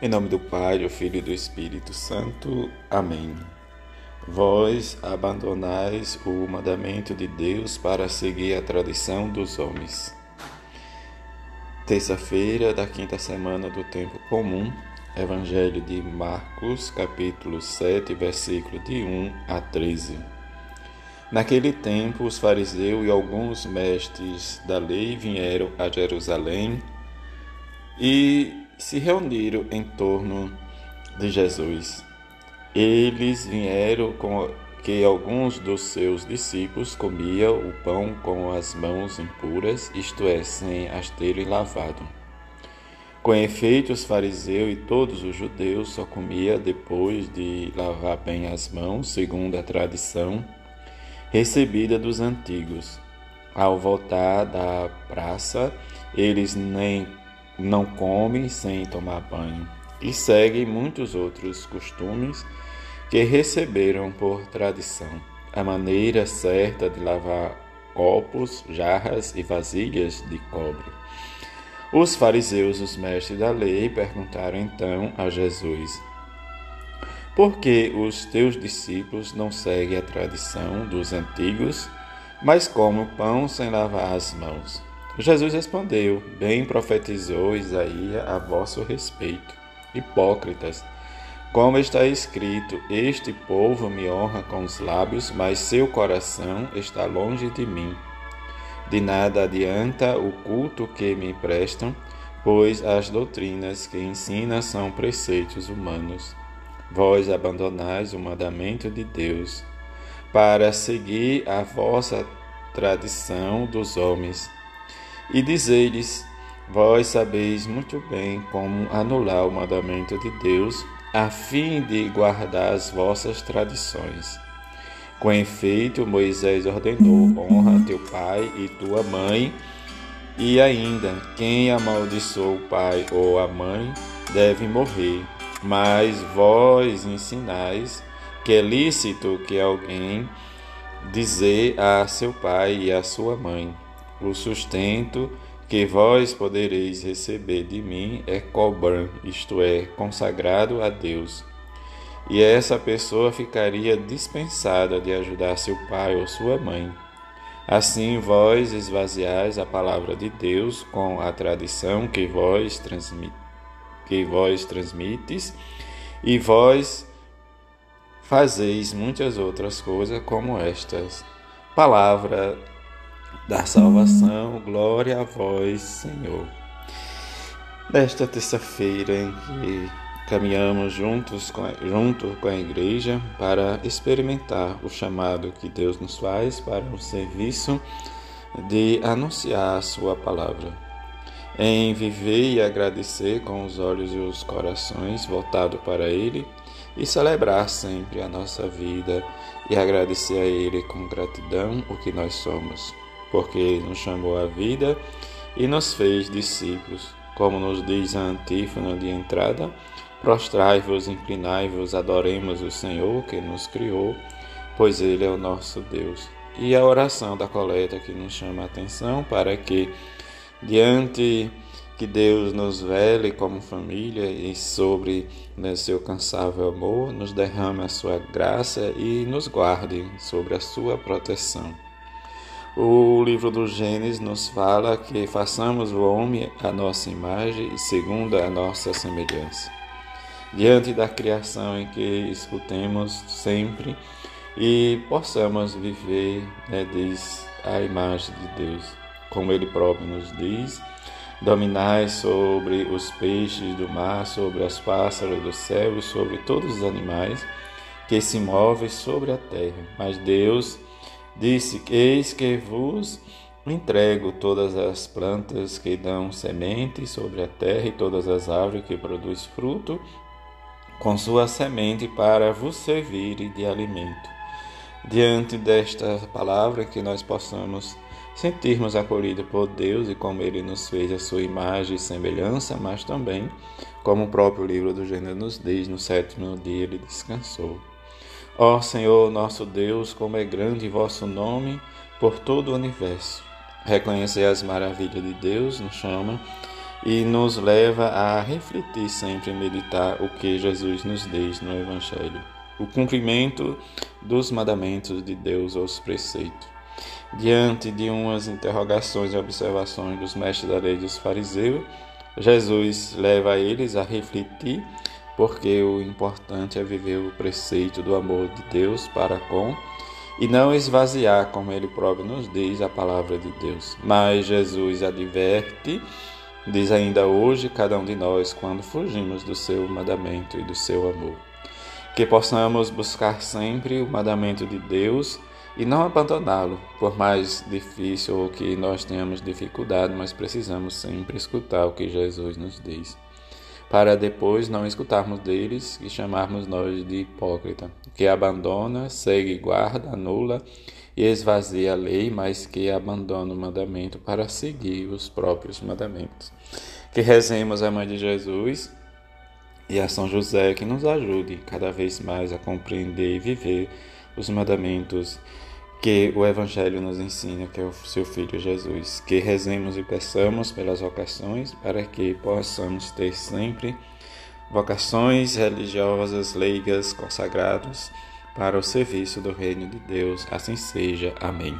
Em nome do Pai, do Filho e do Espírito Santo. Amém. Vós abandonais o mandamento de Deus para seguir a tradição dos homens. Terça-feira da quinta semana do tempo comum, Evangelho de Marcos, capítulo 7, versículo de 1 a 13. Naquele tempo, os fariseus e alguns mestres da lei vieram a Jerusalém e se reuniram em torno de Jesus. Eles vieram com que alguns dos seus discípulos comiam o pão com as mãos impuras, isto é, sem as terem lavado. Com efeito, os fariseus e todos os judeus só comiam depois de lavar bem as mãos, segundo a tradição recebida dos antigos. Ao voltar da praça, eles nem não come sem tomar banho e seguem muitos outros costumes que receberam por tradição. A maneira certa de lavar copos, jarras e vasilhas de cobre. Os fariseus, os mestres da lei, perguntaram então a Jesus: Por que os teus discípulos não seguem a tradição dos antigos, mas comem pão sem lavar as mãos? Jesus respondeu: Bem profetizou Isaías a vosso respeito, hipócritas. Como está escrito: Este povo me honra com os lábios, mas seu coração está longe de mim. De nada adianta o culto que me prestam, pois as doutrinas que ensinam são preceitos humanos. Vós abandonais o mandamento de Deus para seguir a vossa tradição dos homens e dizei-lhes: Vós sabeis muito bem como anular o mandamento de Deus, a fim de guardar as vossas tradições. Com efeito, Moisés ordenou: honra teu pai e tua mãe, e ainda, quem amaldiçoou o pai ou a mãe deve morrer. Mas vós ensinais que é lícito que alguém dizer a seu pai e a sua mãe: o sustento que vós podereis receber de mim é cobran, isto é, consagrado a Deus. E essa pessoa ficaria dispensada de ajudar seu pai ou sua mãe. Assim vós esvaziais a palavra de Deus com a tradição que vós, transmit, que vós transmites, e vós fazeis muitas outras coisas como estas. Palavra da salvação. Glória a vós, Senhor. Nesta terça-feira em que caminhamos juntos com a, junto com a igreja para experimentar o chamado que Deus nos faz para o serviço de anunciar a sua palavra. Em viver e agradecer com os olhos e os corações voltados para Ele e celebrar sempre a nossa vida e agradecer a Ele com gratidão o que nós somos porque nos chamou à vida e nos fez discípulos. Como nos diz a antífona de entrada, prostrai-vos, inclinai-vos, adoremos o Senhor que nos criou, pois Ele é o nosso Deus. E a oração da coleta que nos chama a atenção para que, diante que Deus nos vele como família e sobre né, seu cansável amor, nos derrame a sua graça e nos guarde sobre a sua proteção. O livro do Gênesis nos fala que façamos o homem a nossa imagem e segundo a nossa semelhança. Diante da criação em que escutemos sempre e possamos viver, né, diz a imagem de Deus, como Ele próprio nos diz, dominai sobre os peixes do mar, sobre as pássaros do céu e sobre todos os animais que se movem sobre a terra. Mas Deus Disse: Eis que vos entrego todas as plantas que dão semente sobre a terra e todas as árvores que produzem fruto, com sua semente para vos servir de alimento. Diante desta palavra, que nós possamos sentirmos acolhidos por Deus e como Ele nos fez a sua imagem e semelhança, mas também, como o próprio livro do Gênesis nos diz, no sétimo dia Ele descansou. Ó Senhor nosso Deus, como é grande vosso nome por todo o universo. Reconhecer as maravilhas de Deus nos chama e nos leva a refletir sempre e meditar o que Jesus nos diz no Evangelho. O cumprimento dos mandamentos de Deus aos preceitos. Diante de umas interrogações e observações dos mestres da lei dos fariseus, Jesus leva eles a refletir, porque o importante é viver o preceito do amor de Deus para com e não esvaziar, como ele próprio nos diz, a palavra de Deus. Mas Jesus adverte, diz ainda hoje, cada um de nós, quando fugimos do seu mandamento e do seu amor. Que possamos buscar sempre o mandamento de Deus e não abandoná-lo, por mais difícil ou que nós tenhamos dificuldade, mas precisamos sempre escutar o que Jesus nos diz, para depois não escutarmos deles e chamarmos nós de hipócrita, que abandona, segue, guarda, anula e esvazia a lei, mas que abandona o mandamento para seguir os próprios mandamentos. Que rezemos a Mãe de Jesus e a São José que nos ajude cada vez mais a compreender e viver os mandamentos que o Evangelho nos ensina, que é o seu Filho Jesus. Que rezemos e peçamos pelas vocações para que possamos ter sempre vocações religiosas, leigas, consagrados para o serviço do Reino de Deus. Assim seja. Amém.